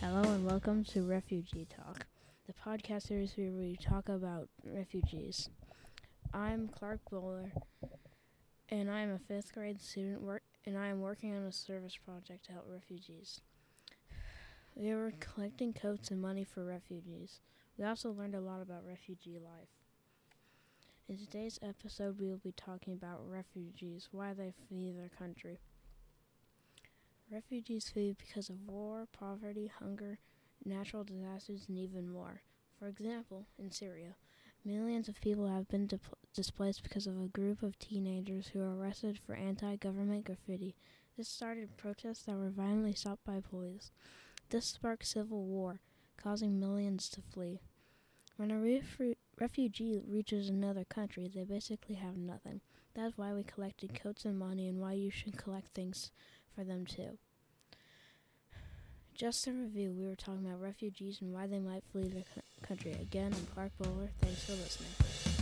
Hello and welcome to Refugee Talk, the podcast series where we talk about refugees. I'm Clark Bowler, and I am a fifth grade student, and I am working on a service project to help refugees. We were collecting coats and money for refugees. We also learned a lot about refugee life. In today's episode, we will be talking about refugees, why they flee their country. Refugees flee because of war, poverty, hunger, natural disasters, and even more. For example, in Syria, millions of people have been di- displaced because of a group of teenagers who were arrested for anti government graffiti. This started protests that were violently stopped by police. This sparked civil war, causing millions to flee. When a refu- refugee reaches another country, they basically have nothing. That's why we collected coats and money and why you should collect things for them too. Just to review, we were talking about refugees and why they might flee their country. Again, I'm Clark Bowler. Thanks for listening.